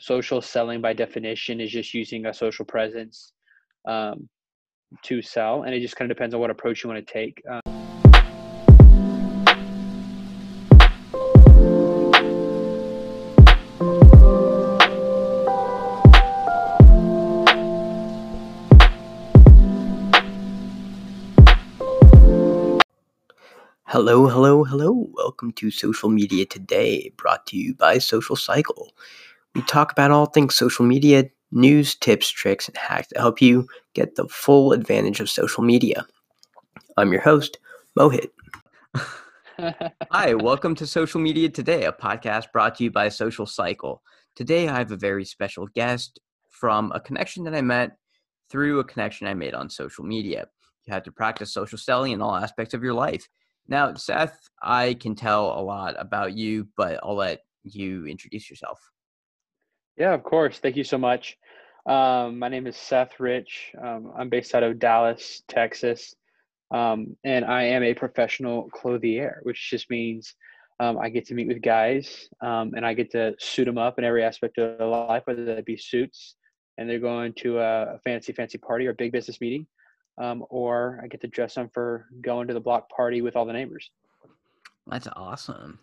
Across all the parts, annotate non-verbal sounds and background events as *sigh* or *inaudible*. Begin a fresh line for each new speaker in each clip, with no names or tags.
social selling by definition is just using a social presence um, to sell, and it just kind of depends on what approach you want to take. Um,
Hello, hello, hello. Welcome to Social Media Today, brought to you by Social Cycle. We talk about all things social media, news, tips, tricks, and hacks to help you get the full advantage of social media. I'm your host, Mohit. *laughs* Hi, welcome to Social Media Today, a podcast brought to you by Social Cycle. Today, I have a very special guest from a connection that I met through a connection I made on social media. You have to practice social selling in all aspects of your life. Now, Seth, I can tell a lot about you, but I'll let you introduce yourself.
Yeah, of course. Thank you so much. Um, my name is Seth Rich. Um, I'm based out of Dallas, Texas, um, and I am a professional clothier, which just means um, I get to meet with guys um, and I get to suit them up in every aspect of their life, whether that be suits and they're going to a fancy, fancy party or a big business meeting, um, or I get to dress them for going to the block party with all the neighbors.
That's awesome.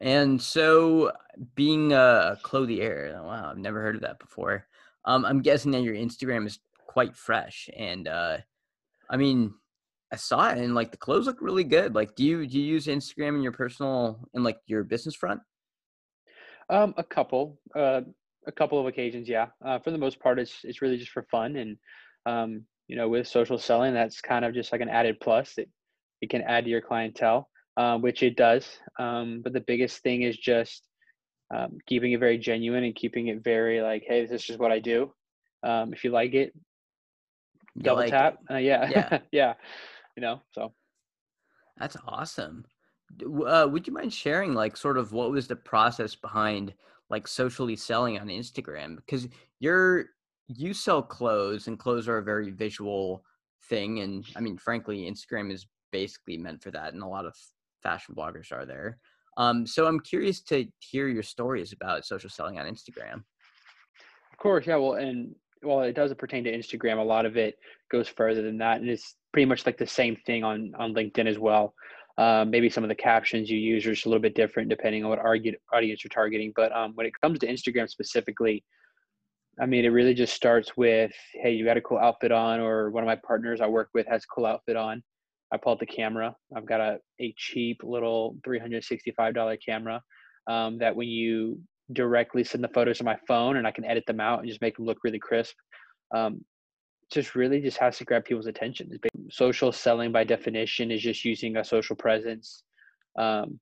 And so, being a clothier, wow, I've never heard of that before. Um, I'm guessing that your Instagram is quite fresh, and uh, I mean, I saw it, and like the clothes look really good. Like, do you do you use Instagram in your personal and like your business front?
Um, a couple, uh, a couple of occasions, yeah. Uh, for the most part, it's it's really just for fun, and um, you know, with social selling, that's kind of just like an added plus that it can add to your clientele, um, which it does. Um, but the biggest thing is just um, keeping it very genuine and keeping it very like, hey, this is just what I do. Um, if you like it, double like tap. It. Uh, yeah, yeah, *laughs* yeah. You know, so
that's awesome. Uh, would you mind sharing like sort of what was the process behind like socially selling on Instagram? Because you're you sell clothes and clothes are a very visual thing and i mean frankly instagram is basically meant for that and a lot of fashion bloggers are there. Um, so i'm curious to hear your stories about social selling on instagram.
Of course yeah well and well it doesn't pertain to instagram. A lot of it goes further than that and it's pretty much like the same thing on on linkedin as well. Um, maybe some of the captions you use are just a little bit different depending on what audience you're targeting but um, when it comes to instagram specifically I mean, it really just starts with, hey, you got a cool outfit on, or one of my partners I work with has a cool outfit on. I pull out the camera. I've got a, a cheap little $365 camera um, that when you directly send the photos to my phone and I can edit them out and just make them look really crisp. Um, just really just has to grab people's attention. Social selling by definition is just using a social presence um,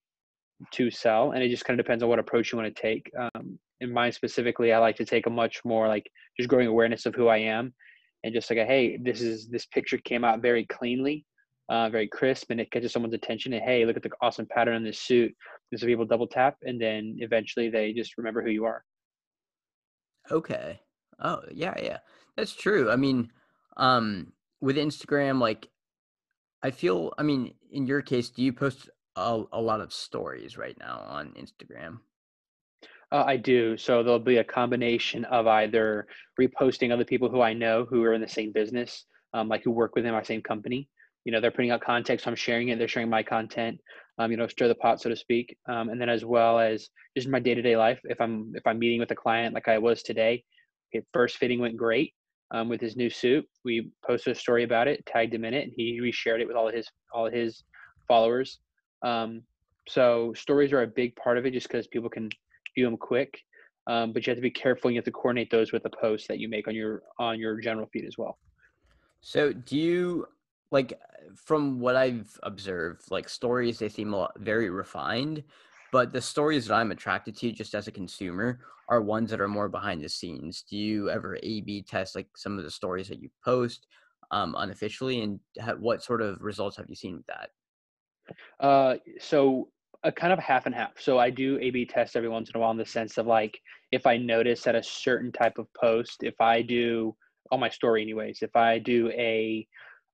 to sell, and it just kind of depends on what approach you want to take. Um, in mine specifically, I like to take a much more like just growing awareness of who I am, and just like, a, hey, this is this picture came out very cleanly, uh, very crisp, and it catches someone's attention. And hey, look at the awesome pattern on this suit. And so people double tap, and then eventually they just remember who you are.
Okay. Oh yeah, yeah, that's true. I mean, um, with Instagram, like, I feel. I mean, in your case, do you post a, a lot of stories right now on Instagram?
Uh, I do. So there'll be a combination of either reposting other people who I know who are in the same business, um, like who work within my same company. You know, they're putting out content, so I'm sharing it. They're sharing my content. Um, you know, stir the pot, so to speak. Um, and then as well as just my day to day life. If I'm if I'm meeting with a client like I was today, okay, first fitting went great um, with his new suit. We posted a story about it, tagged him in it, and he reshared it with all of his all his followers. Um, so stories are a big part of it, just because people can view them quick. Um, but you have to be careful. And you have to coordinate those with the posts that you make on your on your general feed as well.
So, do you like from what I've observed, like stories they seem a lot, very refined, but the stories that I'm attracted to just as a consumer are ones that are more behind the scenes. Do you ever A/B test like some of the stories that you post um, unofficially, and what sort of results have you seen with that?
Uh, so a kind of half and half. So I do A/B test every once in a while in the sense of like if I notice that a certain type of post, if I do on my story anyways, if I do a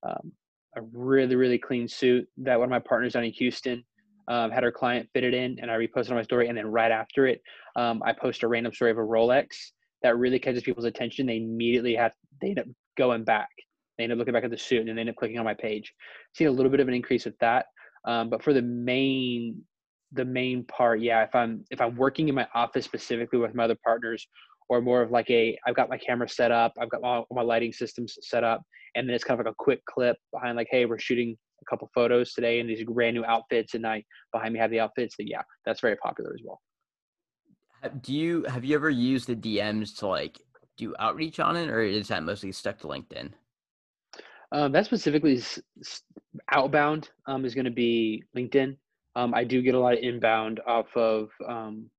um, a really really clean suit that one of my partners down in Houston um, had her client fitted in, and I reposted on my story, and then right after it, um, I post a random story of a Rolex, that really catches people's attention, they immediately have they end up going back. They end up looking back at the suit and they end up clicking on my page. Seen a little bit of an increase with that. Um, but for the main the main part, yeah, if I'm if I'm working in my office specifically with my other partners, or more of like a I've got my camera set up, I've got all my lighting systems set up, and then it's kind of like a quick clip behind like, hey, we're shooting a couple photos today in these brand new outfits, and I behind me have the outfits. Then yeah, that's very popular as well.
Do you have you ever used the DMs to like do outreach on it, or is that mostly stuck to LinkedIn?
Um, that specifically is outbound um, is going to be LinkedIn. Um, I do get a lot of inbound off of um,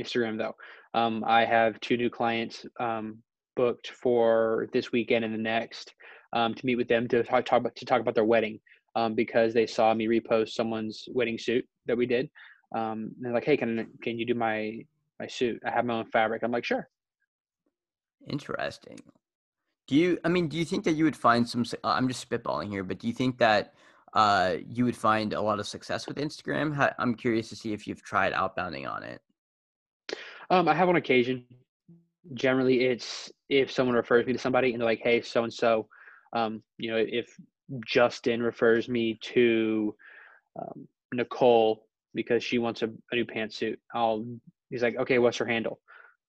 Instagram though. Um, I have two new clients um, booked for this weekend and the next um, to meet with them to talk, talk about, to talk about their wedding um, because they saw me repost someone's wedding suit that we did. Um, they're like, "Hey, can can you do my my suit? I have my own fabric." I'm like, "Sure."
Interesting. Do you? I mean, do you think that you would find some? I'm just spitballing here, but do you think that uh, you would find a lot of success with Instagram? I'm curious to see if you've tried outbounding on it.
Um, I have on occasion. Generally, it's if someone refers me to somebody and they're like, "Hey, so and so," you know, if Justin refers me to um, Nicole because she wants a, a, new pantsuit, I'll he's like, "Okay, what's her handle?"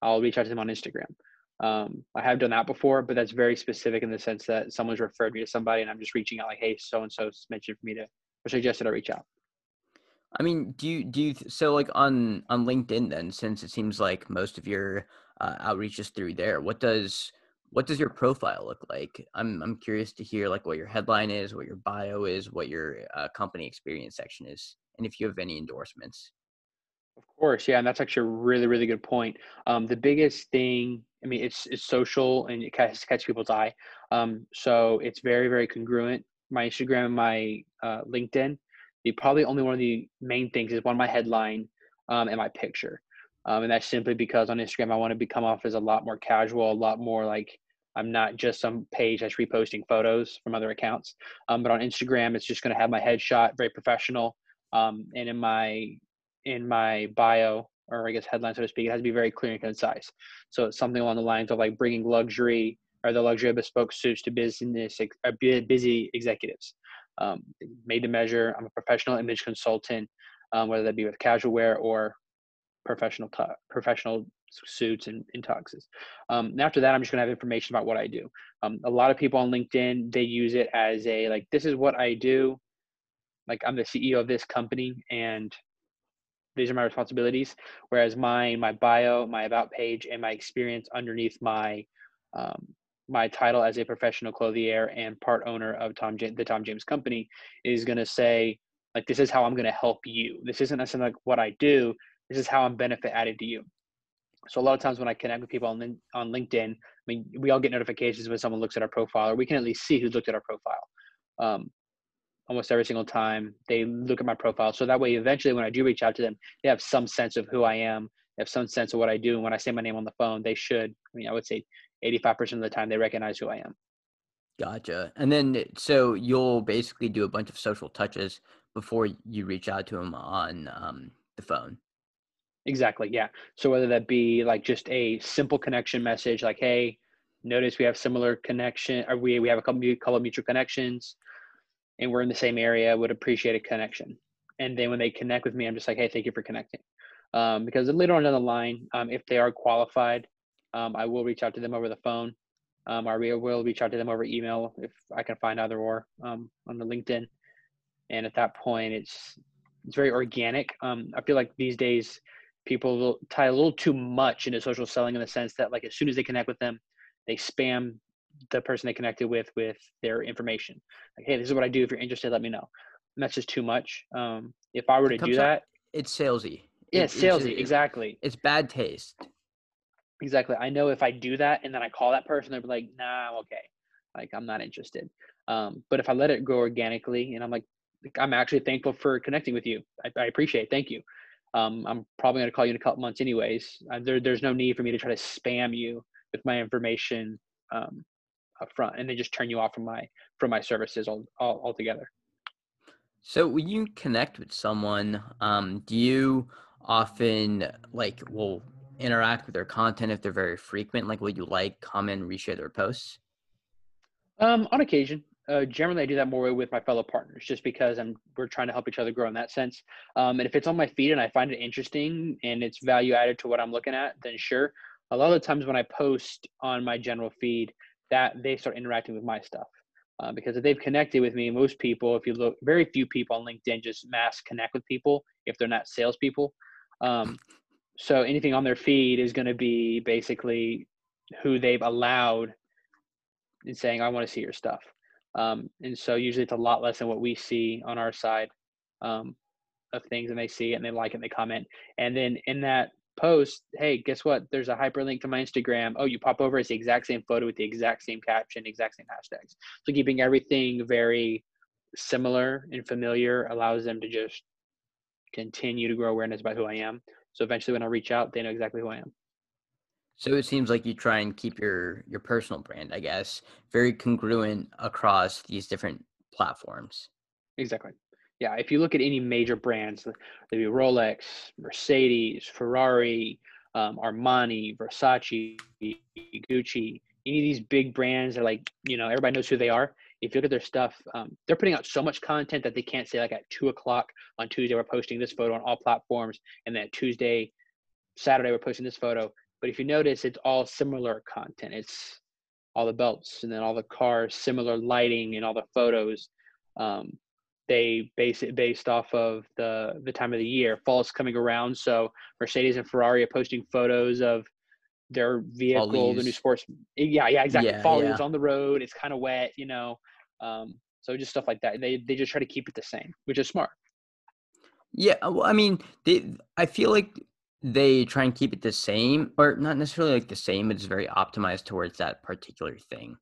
I'll reach out to him on Instagram. Um, I have done that before, but that's very specific in the sense that someone's referred me to somebody, and I'm just reaching out like, "Hey, so and so mentioned for me to," or suggested I reach out.
I mean, do you do you so like on on LinkedIn then since it seems like most of your uh, outreach is through there. What does what does your profile look like? I'm I'm curious to hear like what your headline is, what your bio is, what your uh, company experience section is, and if you have any endorsements.
Of course, yeah, and that's actually a really really good point. Um, the biggest thing, I mean, it's it's social and it catches catch people's eye. Um, so it's very very congruent. My Instagram my uh, LinkedIn probably only one of the main things is one my headline um, and my picture. Um, and that's simply because on Instagram I want to become off as a lot more casual, a lot more like I'm not just some page that's reposting photos from other accounts. Um, but on Instagram, it's just going to have my headshot, very professional. Um, and in my in my bio or I guess headline, so to speak, it has to be very clear and concise. So it's something along the lines of like bringing luxury or the luxury of bespoke suits to business uh, busy executives um, made to measure. I'm a professional image consultant, um, whether that be with casual wear or professional professional suits and, and tuxes. Um, and after that, I'm just gonna have information about what I do. Um, a lot of people on LinkedIn they use it as a like this is what I do. Like I'm the CEO of this company and these are my responsibilities. Whereas my my bio, my about page, and my experience underneath my um, my title as a professional clothier and part owner of Tom J- the Tom James Company is going to say like this is how I'm going to help you. This isn't necessarily like what I do. This is how I'm benefit added to you. So a lot of times when I connect with people on on LinkedIn, I mean we all get notifications when someone looks at our profile, or we can at least see who's looked at our profile. Um, almost every single time they look at my profile, so that way eventually when I do reach out to them, they have some sense of who I am, they have some sense of what I do, and when I say my name on the phone, they should. I mean, I would say 85% of the time they recognize who I am.
Gotcha. And then so you'll basically do a bunch of social touches before you reach out to them on um, the phone.
Exactly. Yeah. So whether that be like just a simple connection message, like, "Hey, notice we have similar connection, or we we have a couple couple mutual connections, and we're in the same area. Would appreciate a connection." And then when they connect with me, I'm just like, "Hey, thank you for connecting," um, because later on down the line, um, if they are qualified, um, I will reach out to them over the phone. Um, or we will reach out to them over email if I can find either or um, on the LinkedIn. And at that point, it's it's very organic. Um, I feel like these days people will tie a little too much into social selling in the sense that like as soon as they connect with them, they spam the person they connected with with their information. Like, hey, this is what I do. If you're interested, let me know. And that's just too much. Um, if I were to do that,
it's salesy.
Yeah, it, salesy. It's, exactly.
It's bad taste.
Exactly. I know if I do that and then I call that person, they'll be like, nah, okay. Like, I'm not interested. Um, but if I let it go organically and I'm like, I'm actually thankful for connecting with you. I, I appreciate it. Thank you. Um, I'm probably going to call you in a couple months anyways. Uh, there, there's no need for me to try to spam you with my information um, up front and then just turn you off from my from my services all, all altogether.
So when you connect with someone, um, do you often like well interact with their content if they're very frequent? Like, will you like, comment, reshare their posts?
Um, on occasion, uh, generally I do that more with my fellow partners, just because I'm we're trying to help each other grow in that sense. Um, and if it's on my feed and I find it interesting and it's value added to what I'm looking at, then sure. A lot of the times when I post on my general feed, that they start interacting with my stuff. Uh, because if they've connected with me, most people, if you look, very few people on LinkedIn just mass connect with people if they're not salespeople. Um, so anything on their feed is going to be basically who they've allowed in saying, "I want to see your stuff." Um, and so usually it's a lot less than what we see on our side um, of things, and they see it and they like it and they comment. And then in that post, hey, guess what? There's a hyperlink to my Instagram. Oh, you pop over, it's the exact same photo with the exact same caption, exact same hashtags. So keeping everything very similar and familiar allows them to just continue to grow awareness about who I am. So eventually when I reach out, they know exactly who I am.
So it seems like you try and keep your your personal brand, I guess, very congruent across these different platforms.
Exactly. Yeah, if you look at any major brands, maybe Rolex, Mercedes, Ferrari, um, Armani, Versace, Gucci, any of these big brands are like, you know, everybody knows who they are. If you look at their stuff, um, they're putting out so much content that they can't say like at two o'clock on Tuesday we're posting this photo on all platforms, and then Tuesday, Saturday we're posting this photo. But if you notice, it's all similar content. It's all the belts and then all the cars, similar lighting and all the photos. Um, they base it based off of the the time of the year. Fall's coming around, so Mercedes and Ferrari are posting photos of their vehicle, the new sports. Yeah, yeah, exactly. Yeah, Fall yeah. on the road. It's kind of wet, you know. Um, so just stuff like that. They they just try to keep it the same, which is smart.
Yeah, well, I mean, they. I feel like they try and keep it the same, or not necessarily like the same, but it's very optimized towards that particular thing.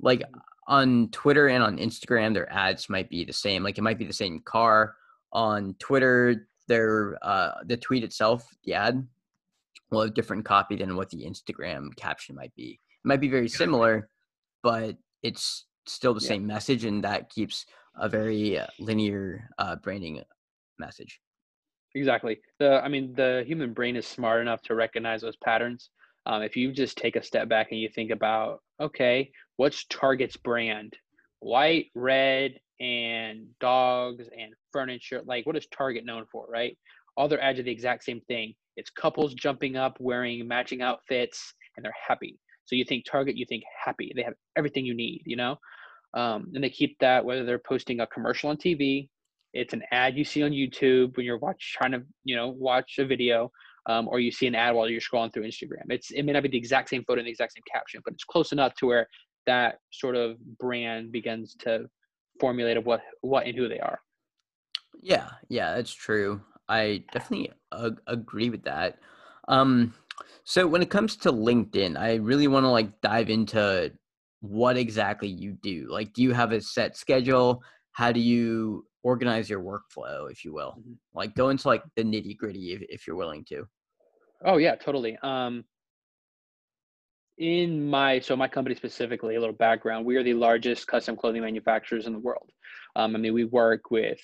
Like mm-hmm on Twitter and on Instagram, their ads might be the same. Like it might be the same car. On Twitter, their uh, the tweet itself, the ad, will have different copy than what the Instagram caption might be. It might be very similar, but it's still the yeah. same message, and that keeps a very uh, linear uh, branding message.
Exactly. The I mean, the human brain is smart enough to recognize those patterns. Um, if you just take a step back and you think about, okay, what's Target's brand? White, red, and dogs and furniture. Like, what is Target known for, right? All their ads are the exact same thing. It's couples jumping up wearing matching outfits and they're happy. So you think Target, you think happy. They have everything you need, you know? Um, and they keep that whether they're posting a commercial on TV, it's an ad you see on YouTube when you're watch trying to, you know, watch a video, um, or you see an ad while you're scrolling through Instagram. It's it may not be the exact same photo and the exact same caption, but it's close enough to where that sort of brand begins to formulate of what what and who they are.
Yeah, yeah, that's true. I definitely ag- agree with that. Um, so when it comes to LinkedIn, I really want to like dive into what exactly you do. Like, do you have a set schedule? How do you organize your workflow, if you will? Mm-hmm. Like, go into like the nitty gritty if, if you're willing to.
Oh yeah, totally. Um, in my so my company specifically, a little background, we are the largest custom clothing manufacturers in the world. Um, I mean, we work with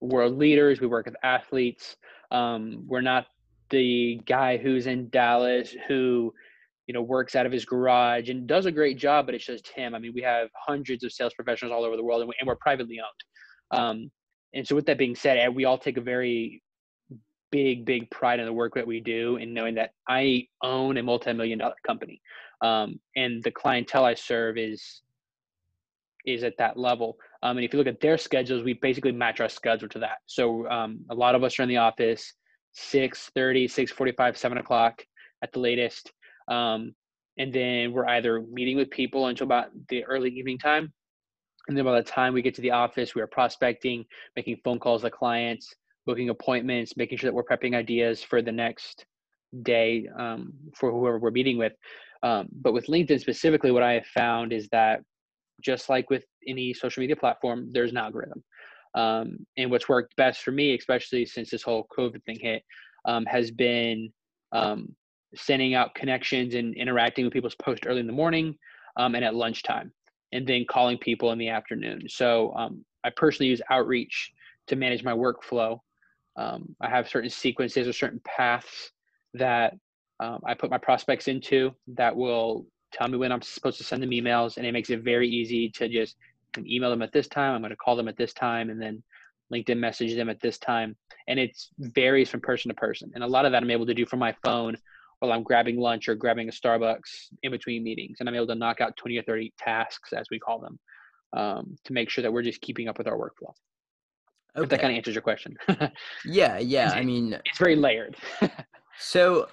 world leaders, we work with athletes. Um, we're not the guy who's in Dallas who you know works out of his garage and does a great job but it's just him i mean we have hundreds of sales professionals all over the world and, we, are privately owned um, and so with that being said we all take a very big, big pride in the work that we do and knowing that I own a multi-million dollar company. Um, and the clientele I serve is is at that level. Um, and if you look at their schedules, we basically match our schedule to that. So um, a lot of us are in the office 6 30, 6 45, 7 o'clock at the latest. Um, and then we're either meeting with people until about the early evening time. And then by the time we get to the office, we are prospecting, making phone calls to clients, booking appointments, making sure that we're prepping ideas for the next day um, for whoever we're meeting with. Um, but with LinkedIn specifically, what I have found is that just like with any social media platform, there's an algorithm. Um, and what's worked best for me, especially since this whole COVID thing hit, um, has been um, sending out connections and interacting with people's posts early in the morning um, and at lunchtime, and then calling people in the afternoon. So I personally use outreach to manage my workflow um, I have certain sequences or certain paths that um, I put my prospects into that will tell me when I'm supposed to send them emails, and it makes it very easy to just email them at this time. I'm going to call them at this time, and then LinkedIn message them at this time. And it varies from person to person. And a lot of that I'm able to do from my phone while I'm grabbing lunch or grabbing a Starbucks in between meetings. And I'm able to knock out 20 or 30 tasks, as we call them, um, to make sure that we're just keeping up with our workflow. Okay. If that kind of answers your question. *laughs*
yeah, yeah. I mean,
it's very layered. *laughs*
so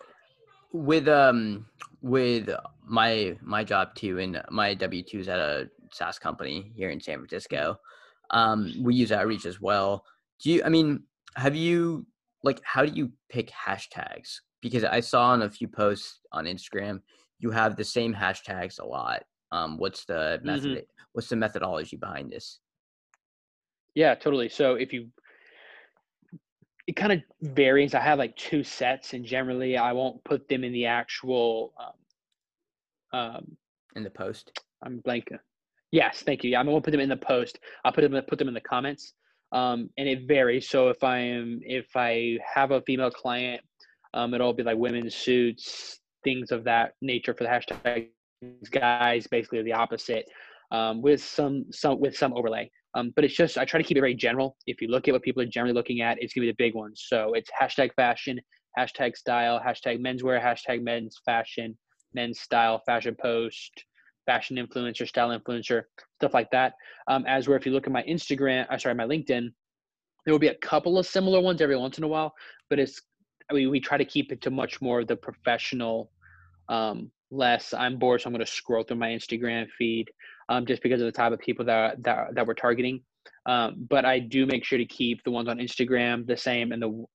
with um with my my job too and my W two is at a SaaS company here in San Francisco. Um, we use outreach as well. Do you? I mean, have you like how do you pick hashtags? Because I saw on a few posts on Instagram you have the same hashtags a lot. Um, what's the method? Mm-hmm. What's the methodology behind this?
Yeah, totally. So if you it kind of varies. I have like two sets, and generally I won't put them in the actual um,
um in the post.
I'm blank. Yes, thank you. Yeah, I'm gonna put them in the post. I'll put them put them in the comments. Um, and it varies. So if I am if I have a female client, um, it'll be like women's suits, things of that nature for the hashtag. Guys, basically the opposite, um, with some some with some overlay. Um, but it's just I try to keep it very general. If you look at what people are generally looking at, it's gonna be the big ones. So it's hashtag fashion, hashtag style, hashtag menswear, hashtag men's fashion, men's style, fashion post, fashion influencer, style influencer, stuff like that. Um, as where if you look at my Instagram, I uh, sorry, my LinkedIn, there will be a couple of similar ones every once in a while, but it's I mean, we try to keep it to much more of the professional, um, less. I'm bored, so I'm going to scroll through my Instagram feed um, just because of the type of people that that that we're targeting. Um, but I do make sure to keep the ones on Instagram the same and the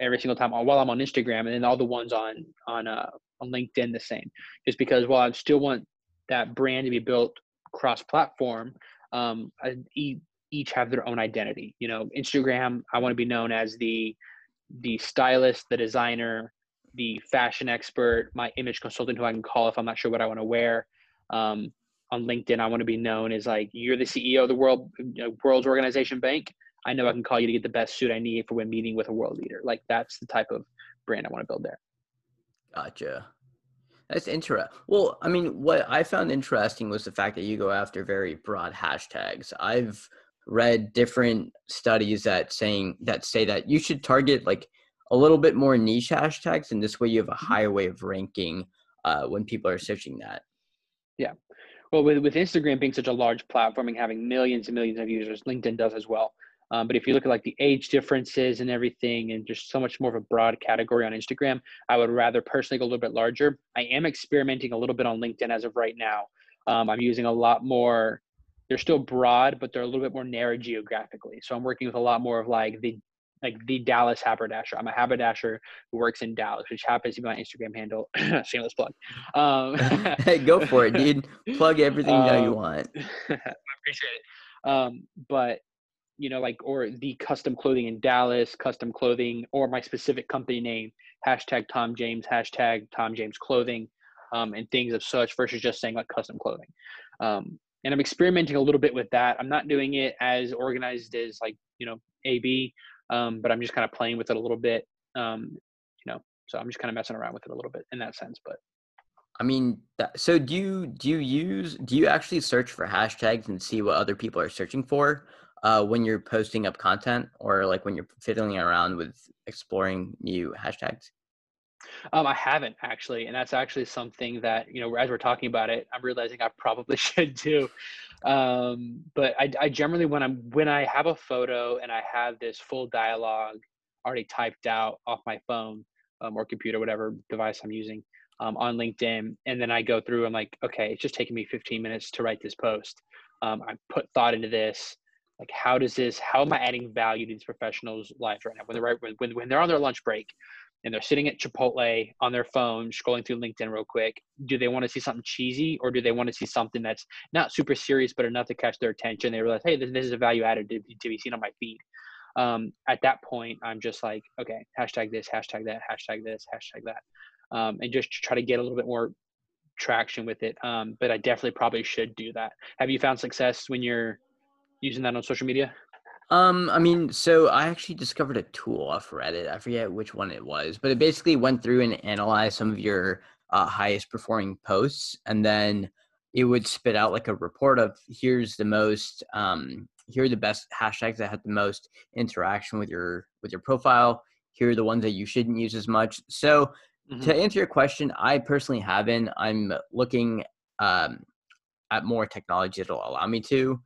every single time while I'm on Instagram, and then all the ones on on uh, on LinkedIn the same. Just because while I still want that brand to be built cross-platform, um, each have their own identity. You know, Instagram, I want to be known as the the stylist, the designer, the fashion expert, my image consultant who I can call if I'm not sure what I want to wear. Um, on LinkedIn, I want to be known as like you're the CEO of the world know, world's organization bank. I know I can call you to get the best suit I need for when meeting with a world leader. Like that's the type of brand I want to build there.
Gotcha. That's interesting. Well, I mean, what I found interesting was the fact that you go after very broad hashtags. I've read different studies that saying that say that you should target like a little bit more niche hashtags, and this way you have a mm-hmm. higher way of ranking uh, when people are searching that.
Yeah. Well, with, with Instagram being such a large platform and having millions and millions of users, LinkedIn does as well. Um, but if you look at like the age differences and everything, and just so much more of a broad category on Instagram, I would rather personally go a little bit larger. I am experimenting a little bit on LinkedIn as of right now. Um, I'm using a lot more. They're still broad, but they're a little bit more narrow geographically. So I'm working with a lot more of like the like the Dallas haberdasher. I'm a haberdasher who works in Dallas, which happens to be my Instagram handle. *clears throat* Shameless plug. Um, *laughs*
hey, go for it, dude. Plug everything um, that you want. *laughs*
I appreciate it. Um, but you know, like, or the custom clothing in Dallas, custom clothing, or my specific company name, hashtag Tom James, hashtag Tom James clothing, um, and things of such versus just saying like custom clothing. Um, and I'm experimenting a little bit with that. I'm not doing it as organized as like, you know, AB, um, but I'm just kind of playing with it a little bit. Um, you know, so I'm just kind of messing around with it a little bit in that sense, but.
I mean, that, so do you do you use do you actually search for hashtags and see what other people are searching for? uh, when you're posting up content or like when you're fiddling around with exploring new hashtags?
Um, I haven't actually, and that's actually something that you know, as we're talking about it, I'm realizing I probably *laughs* should do. Um, but I, I generally, when I'm when I have a photo and I have this full dialogue already typed out off my phone um, or computer, whatever device I'm using um, on LinkedIn, and then I go through. I'm like, okay, it's just taking me 15 minutes to write this post. Um, I put thought into this like how does this how am i adding value to these professionals lives right now when they're right when, when they're on their lunch break and they're sitting at chipotle on their phone scrolling through linkedin real quick do they want to see something cheesy or do they want to see something that's not super serious but enough to catch their attention? They realize hey this, this is a value added to, to be seen on my feed. Um, at that point i'm just like okay hashtag this hashtag that hashtag this hashtag that. Um, and just try to get a little bit more traction with it. Um, but i definitely probably should do that. Have you found success when you're using that on social media?
Um, I mean, so I actually discovered a tool off Reddit. I forget which one it was, but it basically went through and analyzed some of your uh, highest performing posts, and then it would spit out like a report of here's the most, um, here are the best hashtags that had the most interaction with your with your profile. Here are the ones that you shouldn't use as much. So, mm-hmm. to answer your question, I personally haven't. I'm looking um, at more technology that'll allow me to.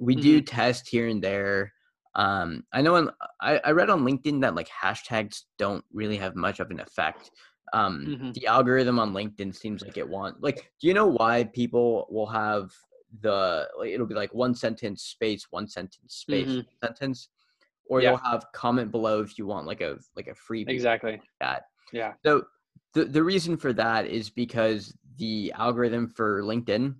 We mm-hmm. do test here and there um, I know in, I, I read on LinkedIn that like hashtags don't really have much of an effect. Um, mm-hmm. The algorithm on LinkedIn seems like it want like. Do you know why people will have the like it'll be like one sentence space one sentence space mm-hmm. sentence, or yeah. they'll have comment below if you want like a like a free
exactly
like that.
Yeah.
So the the reason for that is because the algorithm for LinkedIn,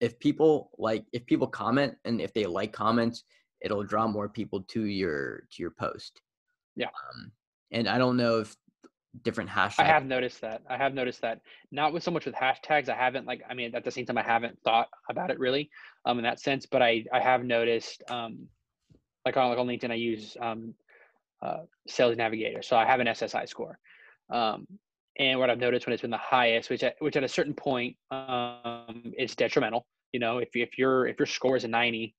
if people like if people comment and if they like comments it'll draw more people to your to your post.
Yeah.
Um, and I don't know if different hashtags.
I have noticed that. I have noticed that. Not with so much with hashtags. I haven't like. I mean, at the same time, I haven't thought about it really, um, in that sense. But I I have noticed, um, like on like on LinkedIn, I use um, uh, Sales Navigator, so I have an SSI score. Um, and what I've noticed when it's been the highest, which at, which at a certain point um, is detrimental. You know, if if your if your score is a ninety,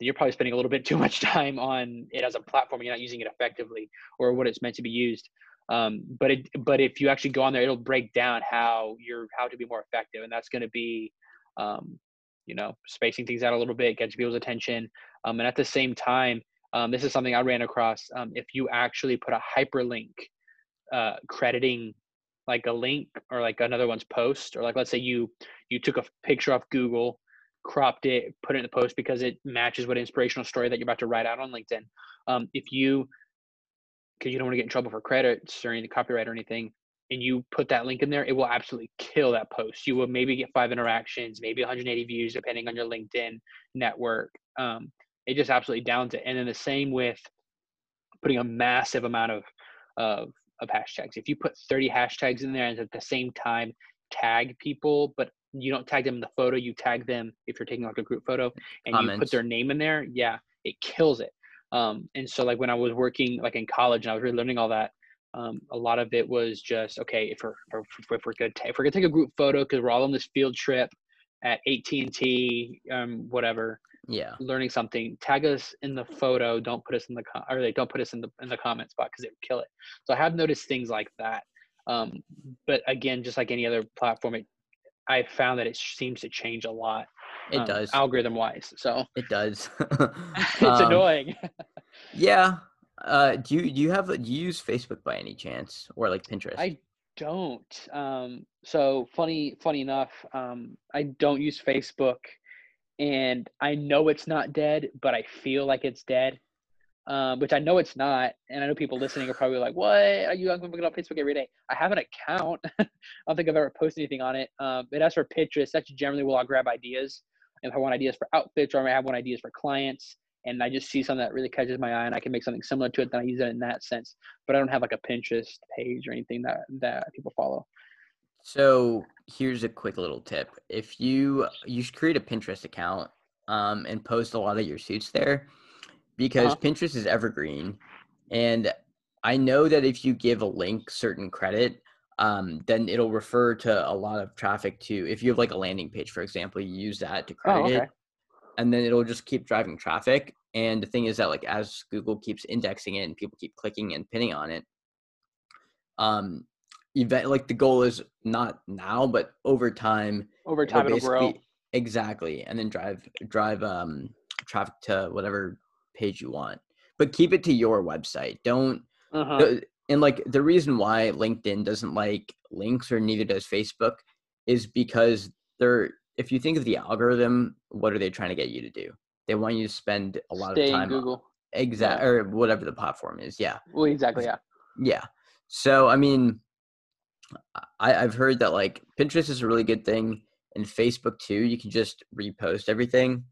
you're probably spending a little bit too much *laughs* time on it as a platform. You're not using it effectively or what it's meant to be used. Um, but it, but if you actually go on there, it'll break down how you're how to be more effective, and that's going to be, um, you know, spacing things out a little bit, get people's attention, um, and at the same time, um, this is something I ran across. Um, if you actually put a hyperlink, uh, crediting like a link or like another one's post, or like let's say you you took a picture off Google cropped it, put it in the post because it matches what inspirational story that you're about to write out on LinkedIn. Um, if you, because you don't want to get in trouble for credits or any copyright or anything, and you put that link in there, it will absolutely kill that post. You will maybe get five interactions, maybe 180 views, depending on your LinkedIn network. Um, it just absolutely downs it. And then the same with putting a massive amount of, of of hashtags. If you put 30 hashtags in there and at the same time tag people, but you don't tag them in the photo you tag them if you're taking like a group photo and Comments. you put their name in there yeah it kills it. Um, and so like when i was working like in college and i was really learning all that um, a lot of it was just okay if we're if we're, if we're gonna if we're gonna take a group photo because we're all on this field trip at AT&T um, whatever
yeah.
learning something tag us in the photo don't put us in the com- or they don't put us in the in the comment spot because it would kill it. So i have noticed things like that. Um, but again just like any other platform it I found that it seems to change a lot.
It um, does
algorithm wise. So
it does. *laughs* *laughs*
it's um, annoying. *laughs*
yeah. Uh, do you do you have do you use Facebook by any chance or like Pinterest?
I don't. Um, so funny funny enough, um, I don't use Facebook, and I know it's not dead, but I feel like it's dead um, which I know it's not. And I know people listening are probably like, "What are you on Facebook every day?" I have an account. *laughs* I don't think I've ever posted anything on it. Um, as for Pinterest, that's generally where I'll grab ideas. If I want ideas for outfits, or I have one ideas for clients, and I just see something that really catches my eye, and I can make something similar to it, then I use it in that sense. But I don't have like a Pinterest page or anything that that people follow.
So here's a quick little tip: if you you should create a Pinterest account um, and post a lot of your suits there because uh-huh. Pinterest is evergreen. And I know that if you give a link certain credit, um, then it'll refer to a lot of traffic to if you have like a landing page, for example, you use that to oh, credit oh, okay. it. And then it'll just keep driving traffic. And the thing is that like as Google keeps indexing it and people keep clicking and pinning on it, um, event like the goal is not now, but over time.
Over time, it'll, it'll grow.
Exactly, and then drive drive um traffic to whatever page you want, but keep it to your website. Don't. Uh-huh. And like the reason why LinkedIn doesn't like links or neither does Facebook is because they're if you think of the algorithm, what are they trying to get you to do? They want you to spend a lot
Stay
of time
Google.
Exactly, yeah. or whatever the platform is. Yeah.
Well, exactly. Yeah.
Yeah. So I mean, I, I've heard that like Pinterest is a really good thing, and Facebook too. You can just repost everything.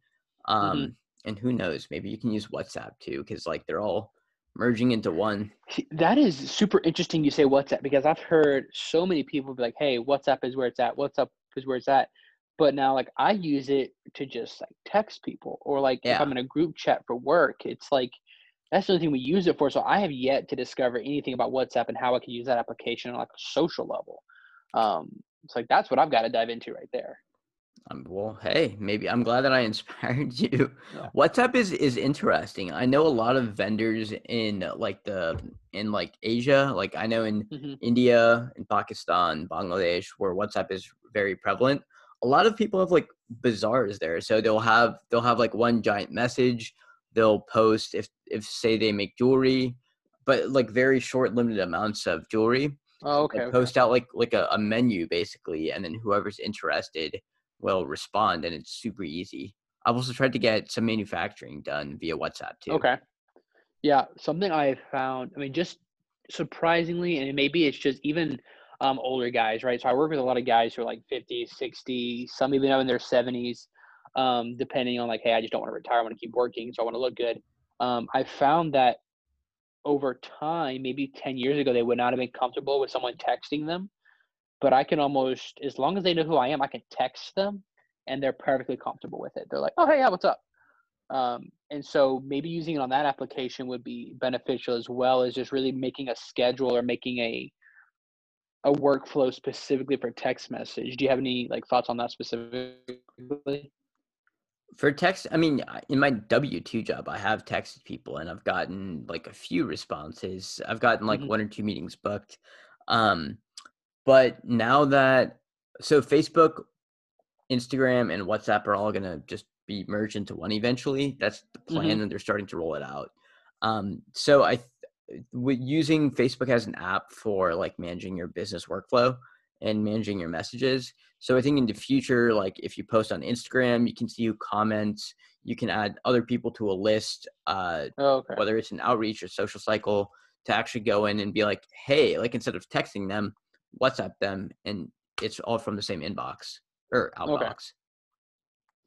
Um, mm-hmm and who knows maybe you can use whatsapp too because like they're all merging into one
that is super interesting you say whatsapp because i've heard so many people be like hey whatsapp is where it's at whatsapp is where it's at But now, like I use it to just like text people, or like if I'm in a group chat for work, it's like that's the only thing we use it for. So I have yet to discover anything about WhatsApp and how I can use that application on like a social level. Um, it's like that's what I've got to dive into right there.
Um, well, hey, maybe I'm glad that I *laughs* inspired you.
Yeah.
WhatsApp is is interesting. I know a lot of vendors in uh, like the in like Asia, like I know in
hmm
India, in Pakistan, Bangladesh, where WhatsApp is very prevalent. A lot of people have like bazaars there, so they'll have they'll have like one giant message. They'll post if if say they make jewelry, but like very short, limited amounts of jewelry.
Oh, okay.
They'll
okay.
post out like like a, a menu basically, and then whoever's interested will respond, and it's super easy. I've also tried to get some manufacturing done via WhatsApp too.
Okay. Yeah, something I found, I mean, just surprisingly, and maybe it's just even um, older guys, right? So I work with a lot of guys who are like 50, 60, some even in their 70s, um, depending on like, hey, I just don't want to retire. I want to keep working, so I want to look good. Um, I found that over time, maybe 10 years ago, they would not have been comfortable with someone texting them. But I can almost, as long as they know who I am, I can text them and they're perfectly comfortable with it. They're like, oh, hey, yeah, what's up? Um, and so maybe using it on that application would be beneficial as well as just really making a schedule or making a a workflow specifically for text message. Do you have any like thoughts on that specifically?
For text, I mean, in my W two job, I have texted people and I've gotten like a few responses. I've gotten like
Mhm.
one or two meetings booked. Um, but now that so Facebook, Instagram, and WhatsApp are all gonna just be merged into one eventually. That's the plan, and they're starting to roll it out. Um, so I, th- with using Facebook as an app for like managing your business workflow and managing your messages. So I think in the future, like if you post on Instagram, you can see who comments. You can add other people to a list, uh,
Oh, okay.
whether it's an outreach or social cycle, to actually go in and be like, hey, like instead of texting them, WhatsApp them, and it's all from the same inbox or outbox.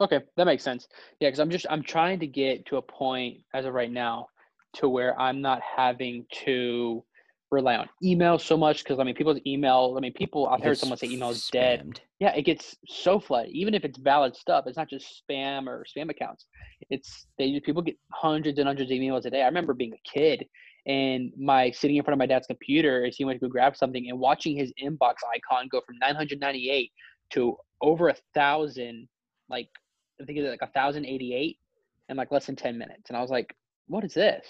Okay, that makes sense. Yeah, because I'm just I'm trying to get to a point as of right now to where I'm not having to rely on email so much because I mean people's email. I mean people. I've heard someone say email is dead. Yeah, it gets so flooded. Even if it's valid stuff, it's not just spam or spam accounts. It's they people get hundreds and hundreds of emails a day. I remember being a kid and my sitting in front of my dad's computer as he went to go grab something and watching his inbox icon go from 998 to over a thousand, like I think it's like a thousand eighty-eight in like less than 10 minutes. And I was like, what is this?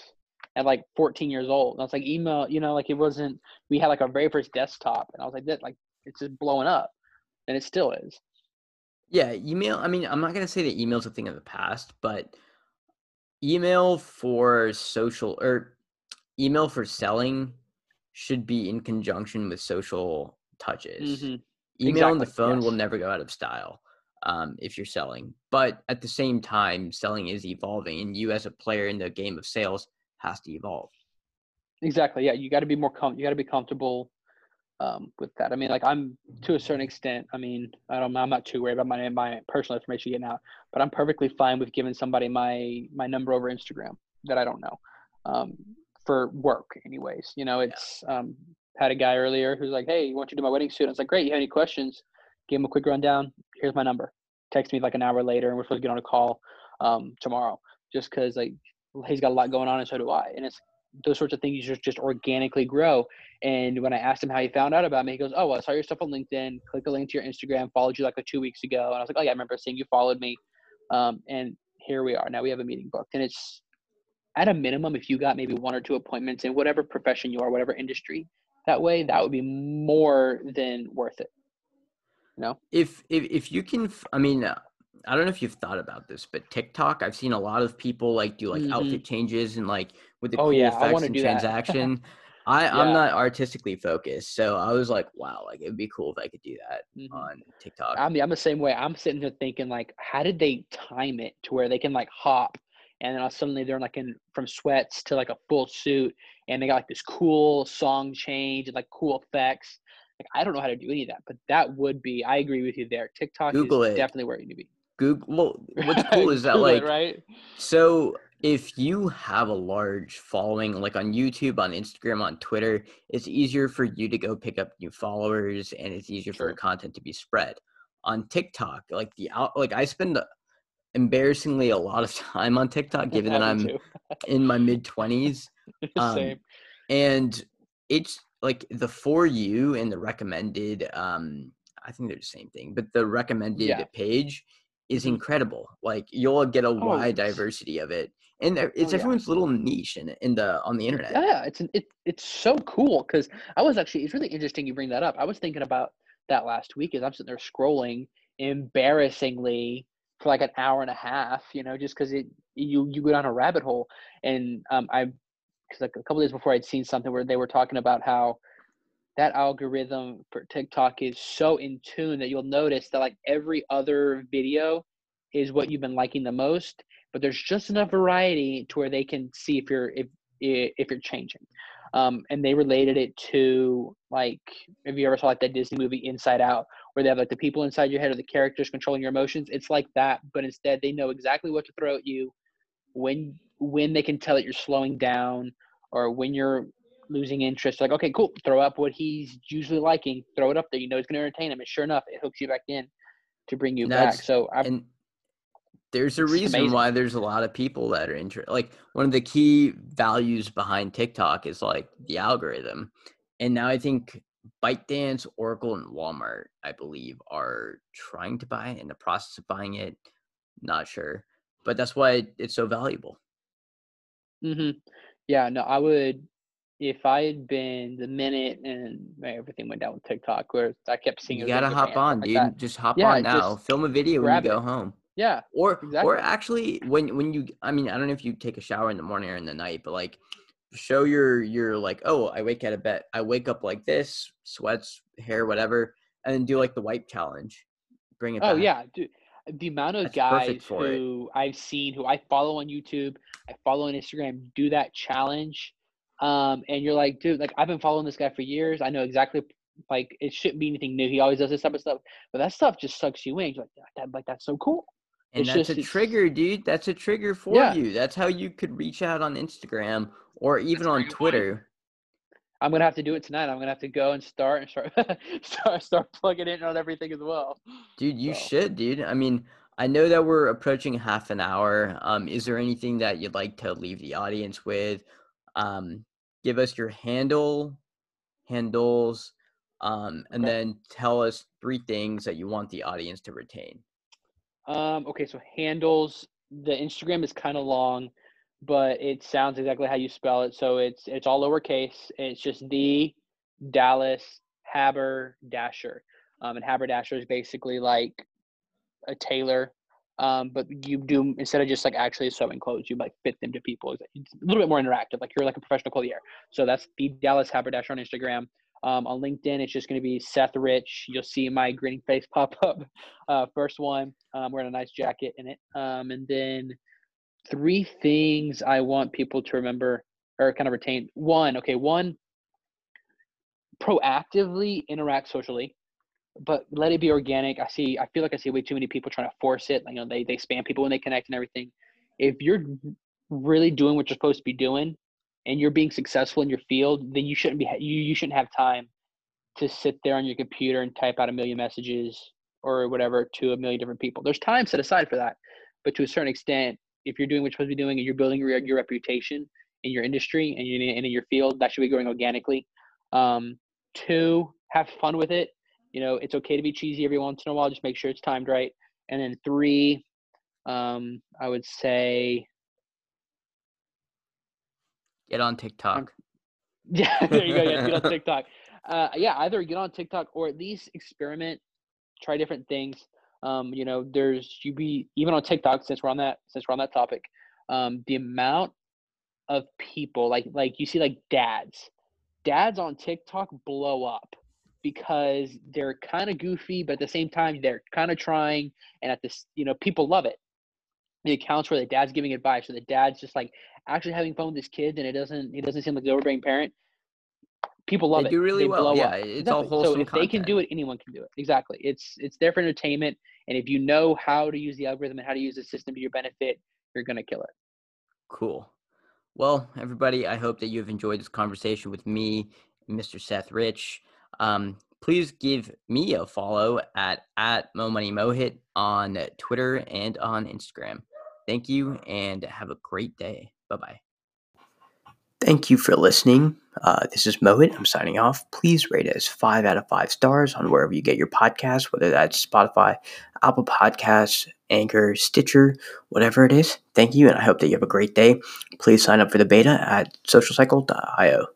At like 14 years old. And I was like, email, you know, like it wasn't, we had like our very first desktop. And I was like, that, like, it's just blowing up. And it still is.
Yeah, email. I mean, I'm not gonna say that email's a thing of the past, but email for social or email for selling should be in conjunction with social touches.
Mhm.
Email on the
Exactly,
phone will never go out of style um, if you're selling. But at the same time, selling is evolving, and you as a player in the game of sales has to evolve.
Exactly. Yeah. You got to be more com, you got to be comfortable um, with that. I mean, like I'm to a certain extent, I mean, I don't, I'm not too worried about my, my personal information getting out, but I'm perfectly fine with giving somebody my, my number over Instagram that I don't know um, for work anyways. You know, it's, um, had a guy earlier who's like, Hey, you want you to do my wedding suit? I was like, great. You have any questions? Give him a quick rundown. Here's my number. Text me like an hour later and we're supposed to get on a call um, tomorrow just cause like he's got a lot going on and so do I. And it's those sorts of things just, just organically grow. And when I asked him how he found out about me, he goes, "Oh, well, I saw your stuff on LinkedIn. Click a link to your Instagram. Followed you like, like two weeks ago." And I was like, "Oh yeah, I remember seeing you followed me." Um, and here we are. Now we have a meeting booked, and it's at a minimum, if you got maybe one or two appointments in whatever profession you are, whatever industry, that way, that would be more than worth it. You know?
if if if you can I mean uh, i don't know if you've thought about this but tiktok i've seen a lot of people like do like
Mhm.
outfit changes and like with the
Oh,
cool
yeah, I
effects and *laughs* transaction i i'm not artistically focused so i was like wow like it'd be cool if i could do that
Mhm.
on tiktok
I'm the, I'm the same way. I'm sitting here thinking like, how did they time it to where they can like hop, and then all suddenly they're like in from sweats to like a full suit, and they got like this cool song change and like cool effects. Like I don't know how to do any of that, but that would be. I agree with you there. TikTok
Google
is
it.
definitely where you need to be.
google well what's cool is that *laughs*
it,
like
right?
So if you have a large following, like on YouTube, on Instagram, on Twitter, it's easier for you to go pick up new followers and it's easier for your content to be spread. on TikTok. Like the out, like I spend embarrassingly a lot of *laughs* time on TikTok, *laughs* given that I'm in my *laughs* mid twenties. Um,
Same.
and it's like the for you and the recommended. Um, I think they're the same thing, but the recommended
Yeah.
page is
Mhm.
incredible. Like you'll get a wide
it's-
diversity of it, and there- it's
Oh, yeah.
everyone's little niche in in the on the internet.
Yeah, it's an, it, it's so cool because I was actually it's really interesting you bring that up. I was thinking about that last week as I'm sitting there scrolling embarrassingly for like an hour and a half, you know, just because it you you go down a rabbit hole. And um, I because like a couple days before I'd seen something where they were talking about how that algorithm for TikTok is so in tune that you'll notice that like every other video is what you've been liking the most, but there's just enough variety to where they can see if you're if if you're changing. Um, and they related it to like if you ever saw like that Disney movie Inside Out, where they have like the people inside your head or the characters controlling your emotions. It's like that, but instead they know exactly what to throw at you when when they can tell that you're slowing down or when you're losing interest. Like, okay, cool, throw up what he's usually liking, throw it up there. You know it's gonna entertain him. And sure enough, it hooks you back in to bring you back. So I
and there's a reason
amazing.
why there's a lot of people that are interested. Like one of the key values behind TikTok is like the algorithm, and now I think ByteDance, Oracle, and Walmart, I believe, are trying to buy it in the process of buying it. Not sure, but that's why it's so valuable.
hmm Yeah, no, I would if I had been the minute and everything went down with TikTok, where I kept seeing
You gotta hop on,
like
dude.
that.
Just hop
Yeah,
on now. Film a video when you go
it.
home.
Yeah,
Or or actually when when you I mean I don't know if you take a shower in the morning or in the night, but like show your your like oh I wake out of bed I wake up like this sweats hair whatever and then do like the wipe challenge. Bring it
Oh
back.
yeah, dude. The amount of
That's
guys
for it.
who I've seen who I follow on YouTube, I follow on Instagram, do that challenge. Um, and you're like, dude, like I've been following this guy for years. I know exactly like it shouldn't be anything new. He always does this type of stuff. But that stuff just sucks you in. You're like, that, like that's so cool.
And
It's
that's
just-
a trigger, dude. That's a trigger for
Yeah.
you. That's how you could reach out on Instagram or even on
great point.
Twitter.
I'm gonna have to do it tonight. I'm gonna have to go and start and start *laughs* start start plugging in on everything as well.
Dude, you
So-
should, dude. I mean, I know that we're approaching half an hour. Um, is there anything that you'd like to leave the audience with? Um, give us your handle, handles, um, and
Okay.
then tell us three things that you want the audience to retain.
Um, okay, so handles. The Instagram is kind of long, but it sounds exactly how you spell it. So it's it's all lowercase. It's just the Dallas Haberdasher. Um, and haberdasher is basically like a tailor. Um, but you do instead of just like actually sewing clothes, you like fit them to people. It's a little bit more interactive. Like you're like a professional clothier. So that's the Dallas Haberdasher on Instagram. Um, on LinkedIn, it's just going to be Seth Rich. You'll see my grinning face *laughs* pop up. Uh, first one, um, wearing a nice jacket in it. Um, and then three things I want people to remember or kind of retain. One, okay, one, proactively interact socially, but let it be organic. I see, I feel like I see way too many people trying to force it. Like, you know, they they spam people when they connect and everything. If you're really doing what you're supposed to be doing, and you're being successful in your field, then you shouldn't be you you shouldn't have time to sit there on your computer and type out a million messages or whatever to a million different people. There's time set aside for that, but to a certain extent, if you're doing what you're supposed to be doing and you're building your, your reputation in your industry and, you, and in your field, that should be going organically. Um, two, have fun with it. You know, it's okay to be cheesy every once in a while. Just make sure it's timed right. And then three, um, I would say,
Get on TikTok. *laughs*
yeah, there you go. Yeah, get on TikTok. Uh, yeah, either get on TikTok or at least experiment, try different things. Um, you know, there's you be even on TikTok since we're on that since we're on that topic. Um, the amount of people like like you see like dads, dads on TikTok blow up because they're kind of goofy, but at the same time they're kind of trying, and at this you know people love it. The accounts where the dad's giving advice, or the dad's just like actually having fun with his kids, and it doesn't it doesn't seem like the overbearing parent. People love it.
They
it.
do really well.
blow
Yeah,
up.
it's all
Exactly.
wholesome
So if they can do it, anyone can do it. Exactly. It's it's there for entertainment, and if you know how to use the algorithm and how to use the system to your benefit, you're gonna kill it.
Cool. Well, everybody, I hope that you have enjoyed this conversation with me, Mr. Seth Rich. Um, please give me a follow at at MoMoneyMoHit on Twitter and on Instagram. Thank you and have a great day. Bye bye.
Thank you for listening. Uh, this is Mohit. I'm signing off. Please rate us five out of five stars on wherever you get your podcast, whether that's Spotify, Apple Podcasts, Anchor, Stitcher, whatever it is. Thank you, and I hope that you have a great day. Please sign up for the beta at socialcycle.io.